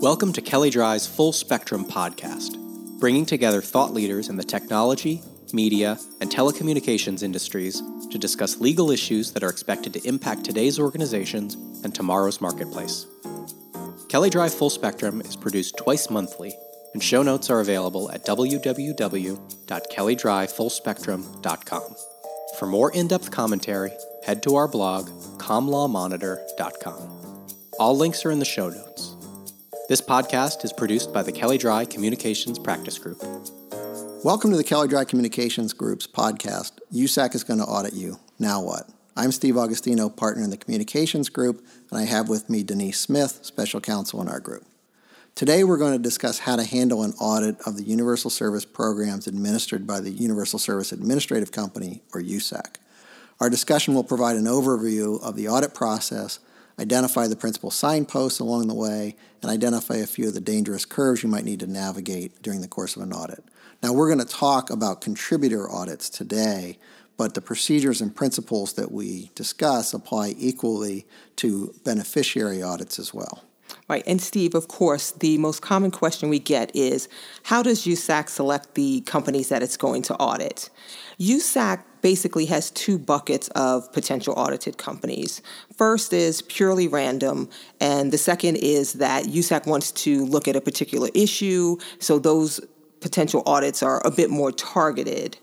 Welcome to Kelley Drye's Full Spectrum podcast, bringing together thought leaders in the technology, media, and telecommunications industries to discuss legal issues that are expected to impact today's organizations and tomorrow's marketplace. Kelley Drye Full Spectrum is produced twice monthly, and show notes are available at www.kelleydryefullspectrum.com. For more in depth commentary, head to our blog, comlawmonitor.com. All links are in the show notes. This podcast is produced by the Kelley Drye Communications Practice Group. Welcome to the Kelley Drye Communications Group's podcast. USAC is going to audit you. Now what? I'm Steve Augustino, partner in the Communications Group, and I have with me Denise Smith, special counsel in our group. Today we're going to discuss how to handle an audit of the Universal Service programs administered by the Universal Service Administrative Company, or USAC. Our discussion will provide an overview of the audit process, identify the principal signposts along the way, and identify a few of the dangerous curves you might need to navigate during the course of an audit. Now, we're going to talk about contributor audits today, but the procedures and principles that we discuss apply equally to beneficiary audits as well. Right. And Steve, of course, the most common question we get is how does USAC select the companies that it's going to audit? USAC basically has two buckets of potential audited companies. First is purely random, and the second is that USAC wants to look at a particular issue, so those potential audits are a bit more targeted.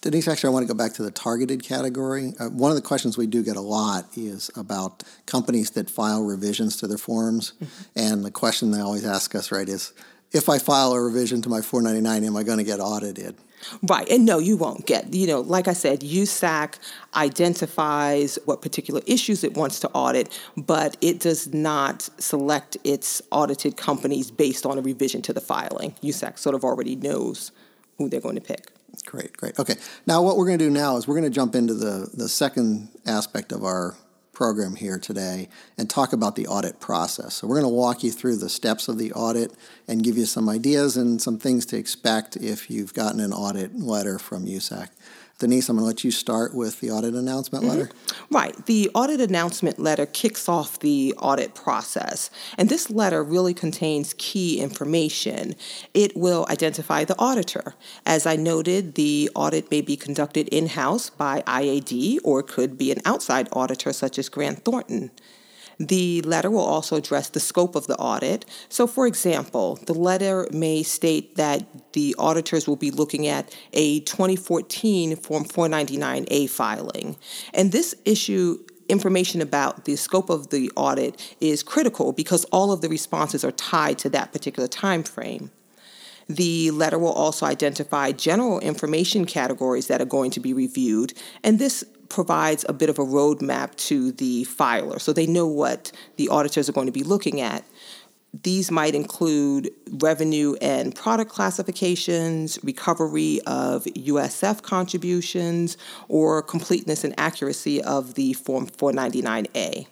Denise, actually, I want to go back to the targeted category. Uh, one of the questions we do get a lot is about companies that file revisions to their forms. Mm-hmm. And the question they always ask us, right, is if I file a revision to my 499, am I going to get audited? Right. And no, you won't get, you know, like I said, USAC identifies what particular issues it wants to audit, but it does not select its audited companies based on a revision to the filing. USAC sort of already knows who they're going to pick. Great, great. Okay. Now, what we're going to do now is we're going to jump into the, the second aspect of our program here today and talk about the audit process. So, we're going to walk you through the steps of the audit and give you some ideas and some things to expect if you've gotten an audit letter from USAC. Denise, I'm going to let you start with the audit announcement mm-hmm. letter. Right. The audit announcement letter kicks off the audit process. And this letter really contains key information. It will identify the auditor. As I noted, the audit may be conducted in house by IAD or could be an outside auditor such as Grant Thornton. The letter will also address the scope of the audit. So, for example, the letter may state that the auditors will be looking at a 2014 Form 499A filing. And this issue information about the scope of the audit is critical because all of the responses are tied to that particular time frame. The letter will also identify general information categories that are going to be reviewed, and this provides a bit of a roadmap to the filer so they know what the auditors are going to be looking at. These might include revenue and product classifications, recovery of USF contributions, or completeness and accuracy of the Form 499A.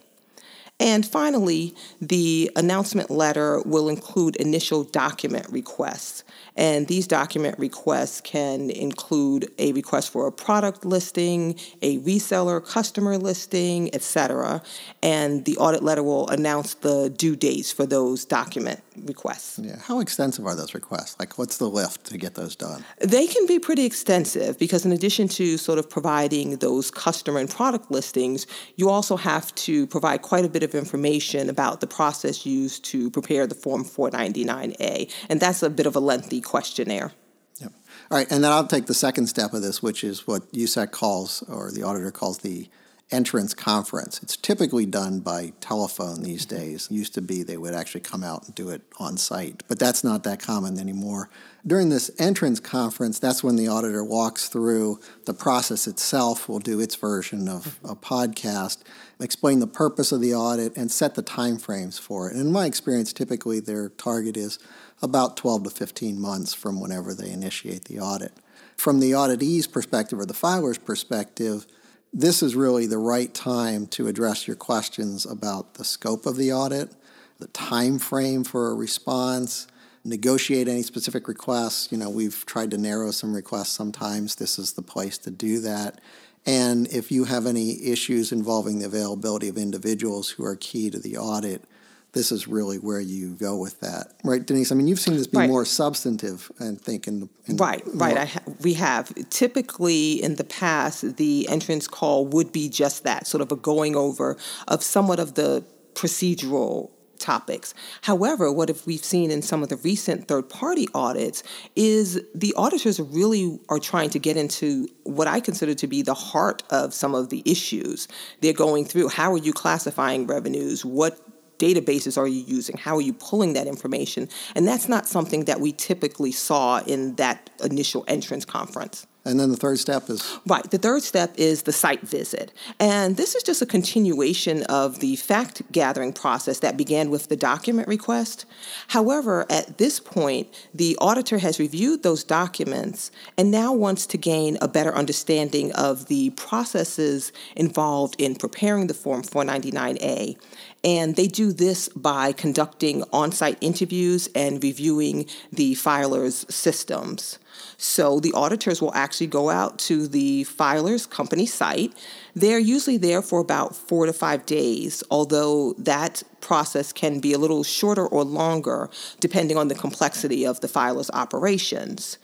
And finally, the announcement letter will include initial document requests. And these document requests can include a request for a product listing, a reseller customer listing, etc. And the audit letter will announce the due dates for those document requests. Yeah. How extensive are those requests? Like, what's the lift to get those done? They can be pretty extensive because, in addition to sort of providing those customer and product listings, you also have to provide quite a bit of information about the process used to prepare the Form 499A. And that's a bit of a lengthy questionnaire. Yep. All right, and then I'll take the second step of this, which is what USAC calls, or the auditor calls the entrance conference. It's typically done by telephone these mm-hmm. days. It used to be they would actually come out and do it on site, but that's not that common anymore. During this entrance conference, that's when the auditor walks through the process itself, will do its version of a podcast, explain the purpose of the audit, and set the timeframes for it. And in my experience, typically their target is about 12 to 15 months from whenever they initiate the audit. From the auditee's perspective or the filer's perspective, this is really the right time to address your questions about the scope of the audit, the time frame for a response, negotiate any specific requests. You know, we've tried to narrow some requests sometimes. This is the place to do that. And if you have any issues involving the availability of individuals who are key to the audit, this is really where you go with that, right, Denise? I mean, you've seen this be Right. more substantive, I think, in, in Right, right. I ha- we have typically in the past the entrance call would be just that, sort of a going over of somewhat of the procedural topics. However, what if we've seen in some of the recent third-party audits is the auditors really are trying to get into what I consider to be the heart of some of the issues. They're going through how are you classifying revenues? What databases are you using? How are you pulling that information? And that's not something that we typically saw in that initial entrance conference. And then the third step is Right. The third step is the site visit. And this is just a continuation of the fact gathering process that began with the document request. However, at this point, the auditor has reviewed those documents and now wants to gain a better understanding of the processes involved in preparing the Form 499A. And they do this by conducting on site interviews and reviewing the filer's systems. So the auditors will actually go out to the filer's company site. They're usually there for about four to five days, although that process can be a little shorter or longer depending on the complexity of the filer's operations.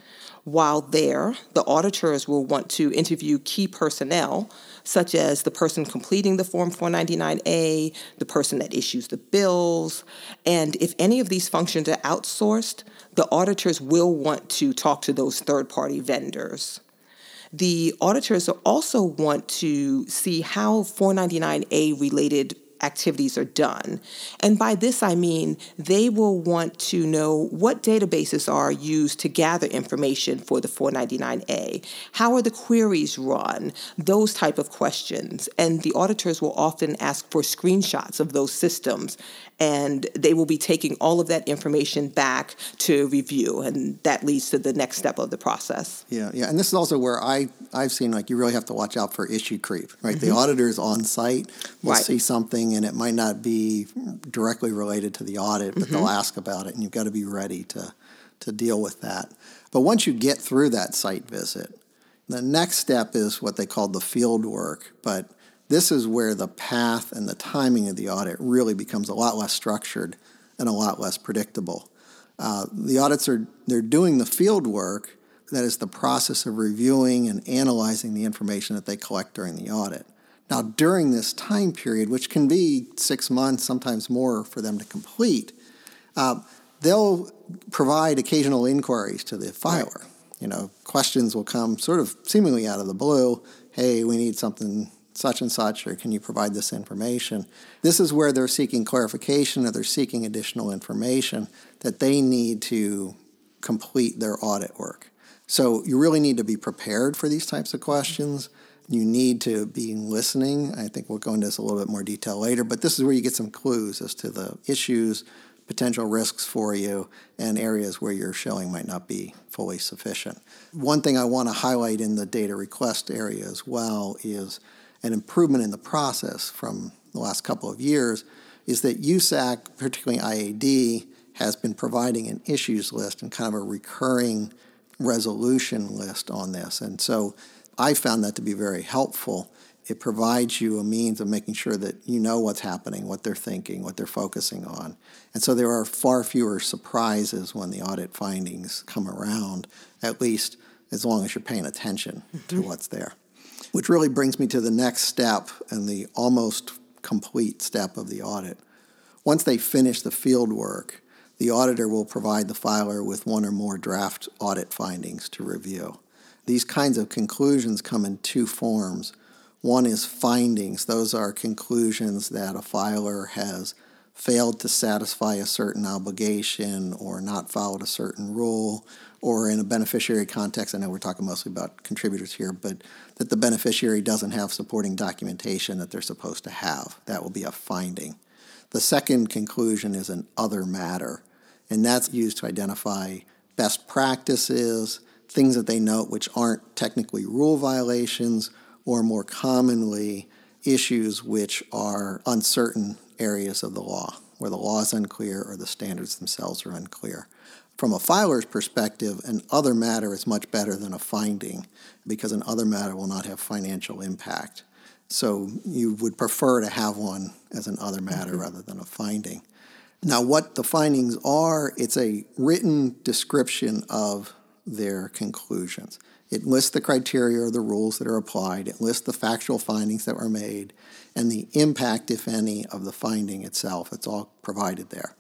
While there, the auditors will want to interview key personnel, such as the person completing the Form 499A, the person that issues the bills, and if any of these functions are outsourced, the auditors will want to talk to those third party vendors. The auditors also want to see how 499A related activities are done. And by this, I mean they will want to know what databases are used to gather information for the 499A. How are the queries run? Those type of questions. And the auditors will often ask for screenshots of those systems. And they will be taking all of that information back to review. And that leads to the next step of the process. Yeah, yeah, and this is also where I I've seen like you really have to watch out for issue creep, right? The mm-hmm. auditors on site will Right. see something and it might not be directly related to the audit, but they'll ask about it, and you've got to be ready to to deal with that. But once you get through that site visit, the next step is what they call the field work, but this is where the path and the timing of the audit really becomes a lot less structured and a lot less predictable. Uh, the audits are they're doing the field work, that is the process of reviewing and analyzing the information that they collect during the audit. Now, during this time period, which can be six months, sometimes more for them to complete, uh, they'll provide occasional inquiries to the filer. You know, questions will come sort of seemingly out of the blue. Hey, we need something such and such, or can you provide this information? This is where they're seeking clarification or they're seeking additional information that they need to complete their audit work. So you really need to be prepared for these types of questions. You need to be listening. I think we'll go into this a little bit more detail later, but this is where you get some clues as to the issues, potential risks for you, and areas where your showing might not be fully sufficient. One thing I want to highlight in the data request area as well is an improvement in the process from the last couple of years is that USAC, particularly IAD, has been providing an issues list and kind of a recurring resolution list on this. And so I found that to be very helpful. It provides you a means of making sure that you know what's happening, what they're thinking, what they're focusing on. And so there are far fewer surprises when the audit findings come around, at least as long as you're paying attention to mm-hmm. what's there. Which really brings me to the next step and the almost complete step of the audit. Once they finish the field work, the auditor will provide the filer with one or more draft audit findings to review. These kinds of conclusions come in two forms. One is findings, those are conclusions that a filer has failed to satisfy a certain obligation or not followed a certain rule, or in a beneficiary context, I know we're talking mostly about contributors here, but that the beneficiary doesn't have supporting documentation that they're supposed to have. That will be a finding. The second conclusion is an other matter, and that's used to identify best practices, things that they note which aren't technically rule violations, or more commonly, issues which are uncertain areas of the law, where the law is unclear or the standards themselves are unclear. From a filer's perspective, an other matter is much better than a finding because an other matter will not have financial impact. So you would prefer to have one as an other matter rather than a finding. Now, what the findings are, it's a written description of their conclusions. It lists the criteria or the rules that are applied, it lists the factual findings that were made, and the impact, if any, of the finding itself. It's all provided there.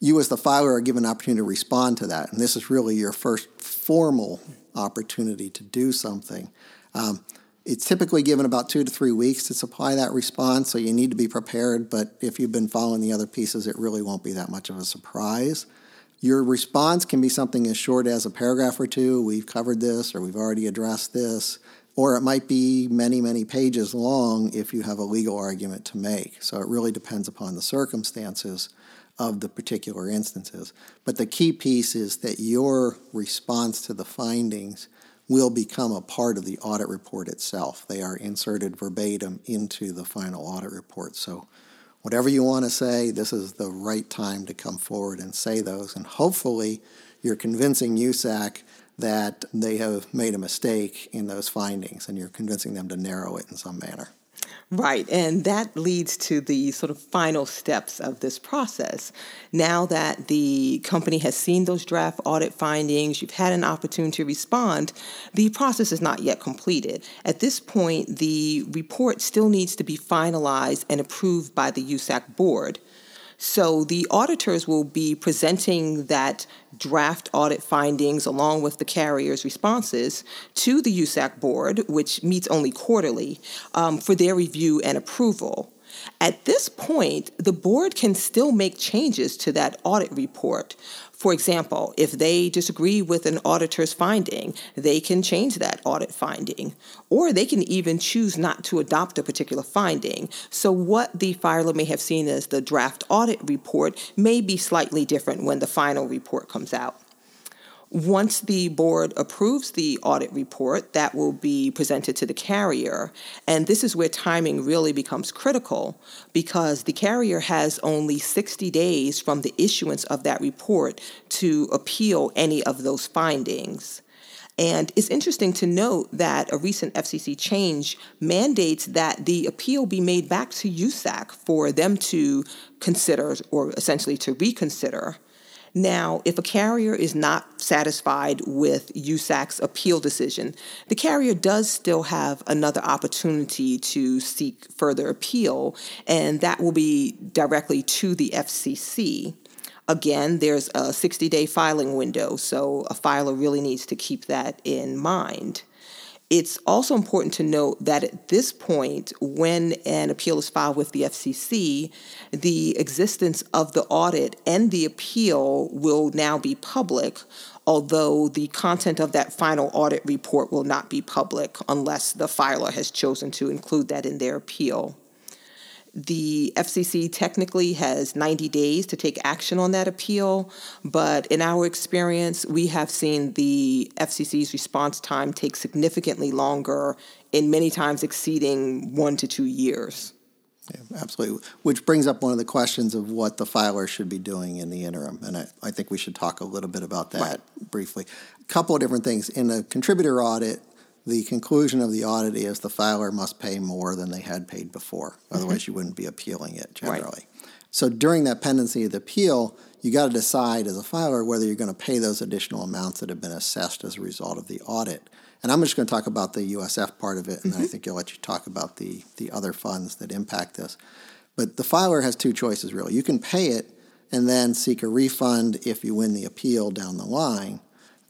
You, as the filer, are given an opportunity to respond to that, and this is really your first formal opportunity to do something. Um, it's typically given about two to three weeks to supply that response, so you need to be prepared. But if you've been following the other pieces, it really won't be that much of a surprise. Your response can be something as short as a paragraph or two, we've covered this, or we've already addressed this, or it might be many, many pages long if you have a legal argument to make. So it really depends upon the circumstances of the particular instances. But the key piece is that your response to the findings will become a part of the audit report itself. They are inserted verbatim into the final audit report. So, whatever you want to say, this is the right time to come forward and say those. And hopefully, you're convincing USAC that they have made a mistake in those findings and you're convincing them to narrow it in some manner. Right, and that leads to the sort of final steps of this process. Now that the company has seen those draft audit findings, you've had an opportunity to respond, the process is not yet completed. At this point, the report still needs to be finalized and approved by the USAC board. So the auditors will be presenting that draft audit findings along with the carrier's responses to the USAC board, which meets only quarterly, um, for their review and approval. At this point, the board can still make changes to that audit report. For example, if they disagree with an auditor's finding, they can change that audit finding, or they can even choose not to adopt a particular finding. So, what the filer may have seen as the draft audit report may be slightly different when the final report comes out. Once the board approves the audit report, that will be presented to the carrier. And this is where timing really becomes critical because the carrier has only 60 days from the issuance of that report to appeal any of those findings. And it's interesting to note that a recent FCC change mandates that the appeal be made back to USAC for them to consider or essentially to reconsider. Now, if a carrier is not satisfied with USAC's appeal decision, the carrier does still have another opportunity to seek further appeal, and that will be directly to the FCC. Again, there's a 60 day filing window, so a filer really needs to keep that in mind. It's also important to note that at this point, when an appeal is filed with the FCC, the existence of the audit and the appeal will now be public, although the content of that final audit report will not be public unless the filer has chosen to include that in their appeal. The FCC technically has 90 days to take action on that appeal, but in our experience, we have seen the FCC's response time take significantly longer, in many times exceeding one to two years. Yeah, absolutely. Which brings up one of the questions of what the filer should be doing in the interim. And I, I think we should talk a little bit about that right. briefly. A couple of different things. In a contributor audit, the conclusion of the audit is the filer must pay more than they had paid before. Mm-hmm. Otherwise, you wouldn't be appealing it generally. Right. So during that pendency of the appeal, you got to decide as a filer whether you're going to pay those additional amounts that have been assessed as a result of the audit. And I'm just going to talk about the USF part of it, and mm-hmm. I think I'll let you talk about the, the other funds that impact this. But the filer has two choices, really. You can pay it and then seek a refund if you win the appeal down the line,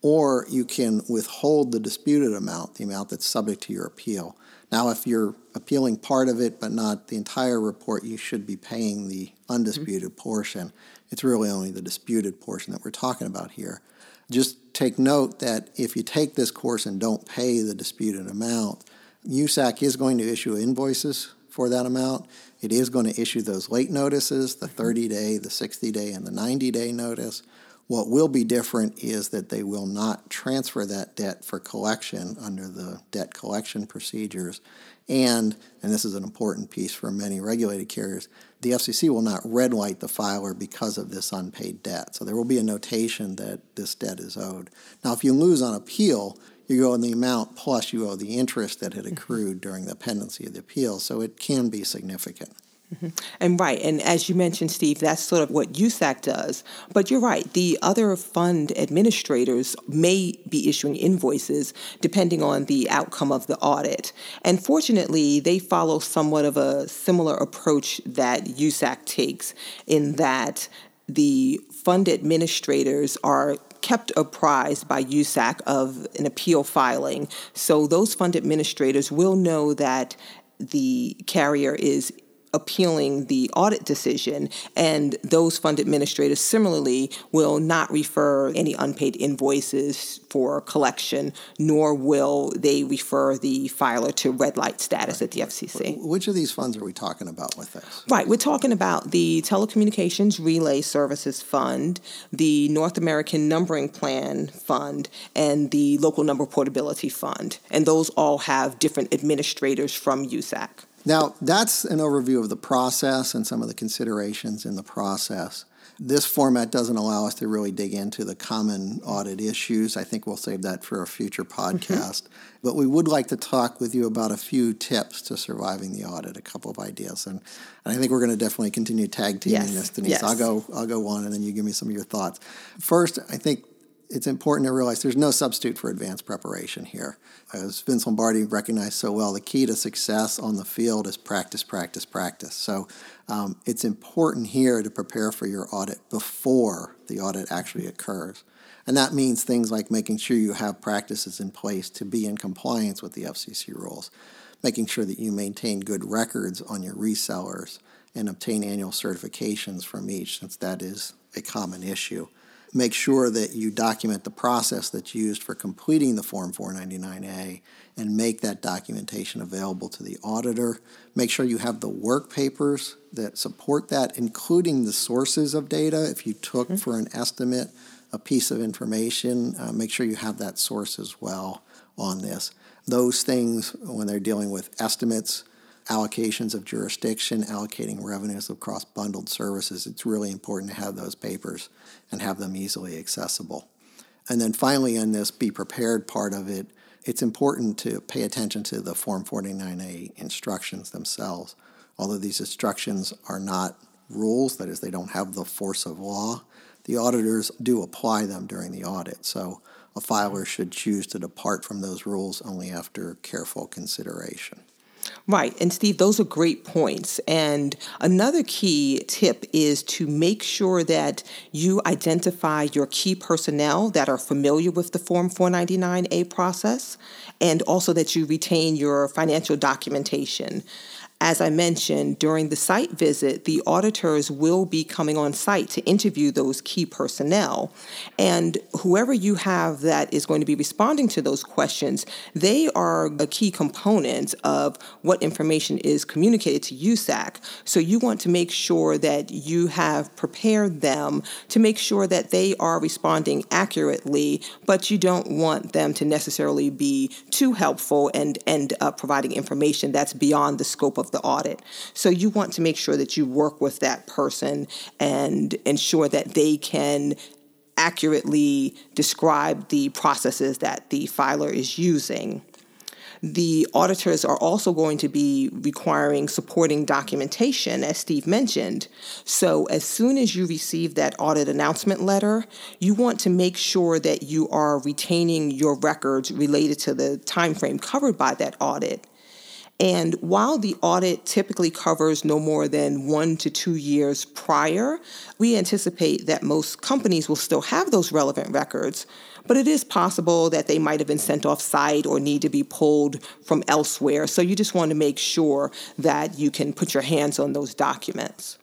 or you can withhold the disputed amount, the amount that's subject to your appeal. Now, if you're appealing part of it but not the entire report, you should be paying the undisputed mm-hmm. portion. It's really only the disputed portion that we're talking about here. Just take note that if you take this course and don't pay the disputed amount, USAC is going to issue invoices for that amount. It is going to issue those late notices, the 30 day, the 60 day, and the 90 day notice. What will be different is that they will not transfer that debt for collection under the debt collection procedures. And, and this is an important piece for many regulated carriers, the FCC will not red light the filer because of this unpaid debt. So there will be a notation that this debt is owed. Now, if you lose on appeal, you go owe the amount plus you owe the interest that had mm-hmm. accrued during the pendency of the appeal, so it can be significant. Mm-hmm. And right, and as you mentioned, Steve, that's sort of what USAC does. But you're right, the other fund administrators may be issuing invoices depending on the outcome of the audit. And fortunately, they follow somewhat of a similar approach that USAC takes in that the fund administrators are kept apprised by USAC of an appeal filing. So those fund administrators will know that the carrier is appealing the audit decision, and those fund administrators similarly will not refer any unpaid invoices for collection, nor will they refer the filer to red light status at the FCC. Which of these funds are we talking about with this? Right, we're talking about the Telecommunications Relay Services Fund, the North American Numbering Plan Fund, and the Local Number Portability Fund. And those all have different administrators from USAC. Now, that's an overview of the process and some of the considerations in the process. This format doesn't allow us to really dig into the common audit issues. I think we'll save that for a future podcast. Mm-hmm. But we would like to talk with you about a few tips to surviving the audit, a couple of ideas. And, and I think we're going to definitely continue tag teaming yes. this, Denise. Yes. I'll go I'll go one and then you give me some of your thoughts. First, I think it's important to realize there's no substitute for advanced preparation here. As Vince Lombardi recognized so well, the key to success on the field is practice, practice, practice. So um, it's important here to prepare for your audit before the audit actually occurs. And that means things like making sure you have practices in place to be in compliance with the FCC rules, making sure that you maintain good records on your resellers, and obtain annual certifications from each, since that is a common issue make sure that you document the process that's used for completing the Form 499A and make that documentation available to the auditor. Make sure you have the work papers that support that, including the sources of data. If you took mm-hmm. for an estimate a piece of information, uh, make sure you have that source as well on this. Those things, when they're dealing with estimates, allocations of jurisdiction, allocating revenues across bundled services, it's really important to have those papers and have them easily accessible. And then finally, in this be prepared part of it, it's important to pay attention to the Form 49A instructions themselves. Although these instructions are not rules, that is, they don't have the force of law, the auditors do apply them during the audit. So a filer should choose to depart from those rules only after careful consideration. Right. And Steve, those are great points. And another key tip is to make sure that you identify your key personnel that are familiar with the Form 499A process and also that you retain your financial documentation. As I mentioned, during the site visit, the auditors will be coming on site to interview those key personnel. And whoever you have that is going to be responding to those questions, they are a key component of what information is communicated to USAC. So you want to make sure that you have prepared them to make sure that they are responding accurately, but you don't want them to necessarily be too helpful and end up providing information that's beyond the scope of the audit. So you want to make sure that you work with that person and ensure that they can accurately describe the processes that the filer is using. The auditors are also going to be requiring supporting documentation, as Steve mentioned. So, as soon as you receive that audit announcement letter, you want to make sure that you are retaining your records related to the time frame covered by that audit. And while the audit typically covers no more than one to two years prior, we anticipate that most companies will still have those relevant records, but it is possible that they might have been sent off site or need to be pulled from elsewhere. So you just want to make sure that you can put your hands on those documents.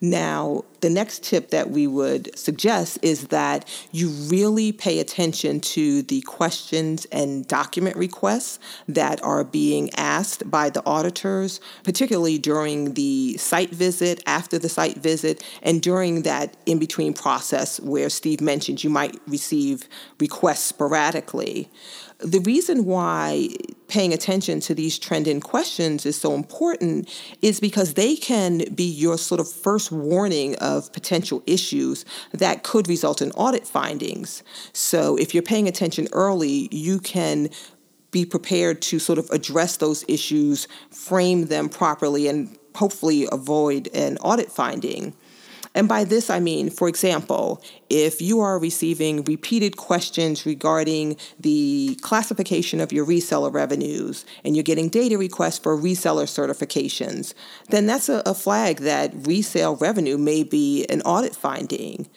Now, the next tip that we would suggest is that you really pay attention to the questions and document requests that are being asked by the auditors, particularly during the site visit, after the site visit, and during that in between process where Steve mentioned you might receive requests sporadically. The reason why paying attention to these trend-in questions is so important is because they can be your sort of first warning of potential issues that could result in audit findings. So if you're paying attention early, you can be prepared to sort of address those issues, frame them properly, and hopefully avoid an audit finding. And by this, I mean, for example, if you are receiving repeated questions regarding the classification of your reseller revenues and you're getting data requests for reseller certifications, then that's a, a flag that resale revenue may be an audit finding.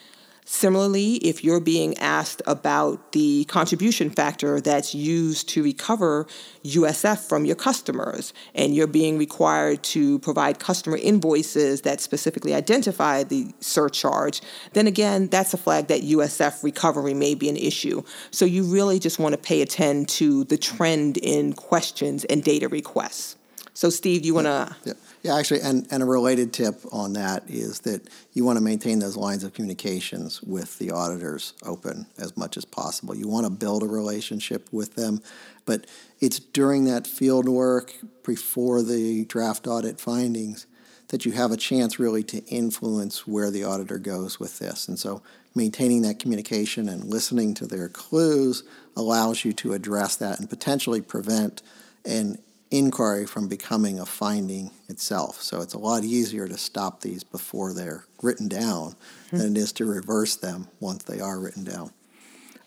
Similarly, if you're being asked about the contribution factor that's used to recover USF from your customers, and you're being required to provide customer invoices that specifically identify the surcharge, then again, that's a flag that USF recovery may be an issue. So you really just want to pay attention to the trend in questions and data requests. So, Steve, you want to. Yeah. Yeah, actually, and, and a related tip on that is that you want to maintain those lines of communications with the auditors open as much as possible. You want to build a relationship with them, but it's during that field work before the draft audit findings that you have a chance really to influence where the auditor goes with this. And so maintaining that communication and listening to their clues allows you to address that and potentially prevent an inquiry from becoming a finding itself. So it's a lot easier to stop these before they're written down mm-hmm. than it is to reverse them once they are written down.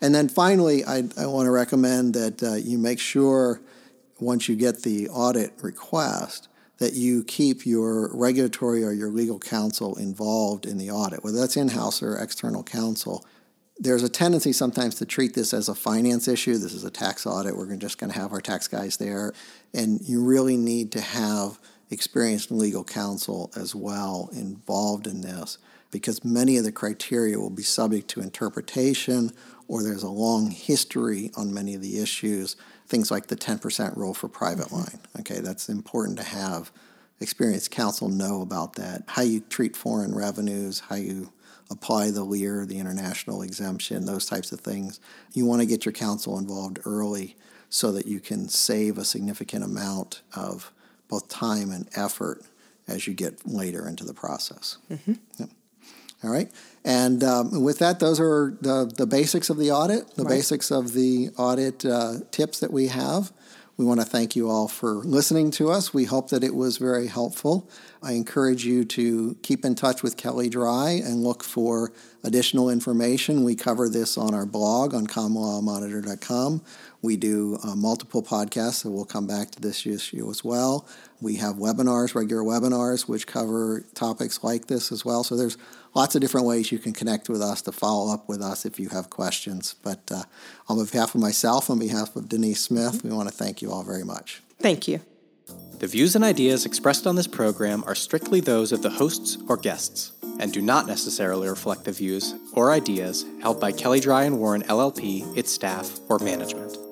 And then finally, I, I want to recommend that uh, you make sure once you get the audit request that you keep your regulatory or your legal counsel involved in the audit, whether that's in house or external counsel there's a tendency sometimes to treat this as a finance issue. This is a tax audit. We're just going to have our tax guys there. And you really need to have experienced legal counsel as well involved in this because many of the criteria will be subject to interpretation or there's a long history on many of the issues, things like the 10% rule for private mm-hmm. line. Okay, that's important to have experienced counsel know about that, how you treat foreign revenues, how you apply the LIR, the international exemption, those types of things. You want to get your counsel involved early so that you can save a significant amount of both time and effort as you get later into the process. Mm-hmm. Yep. All right. And um, with that, those are the, the basics of the audit, the right. basics of the audit uh, tips that we have. We want to thank you all for listening to us. We hope that it was very helpful. I encourage you to keep in touch with Kelley Drye and look for additional information. We cover this on our blog on comlawmonitor.com. We do uh, multiple podcasts, so we'll come back to this issue as well. We have webinars, regular webinars, which cover topics like this as well. So there's lots of different ways you can connect with us to follow up with us if you have questions. But uh, on behalf of myself, on behalf of Denise Smith, we want to thank you all very much. Thank you. The views and ideas expressed on this program are strictly those of the hosts or guests and do not necessarily reflect the views or ideas held by Kelley Drye and Warren LLP, its staff, or management.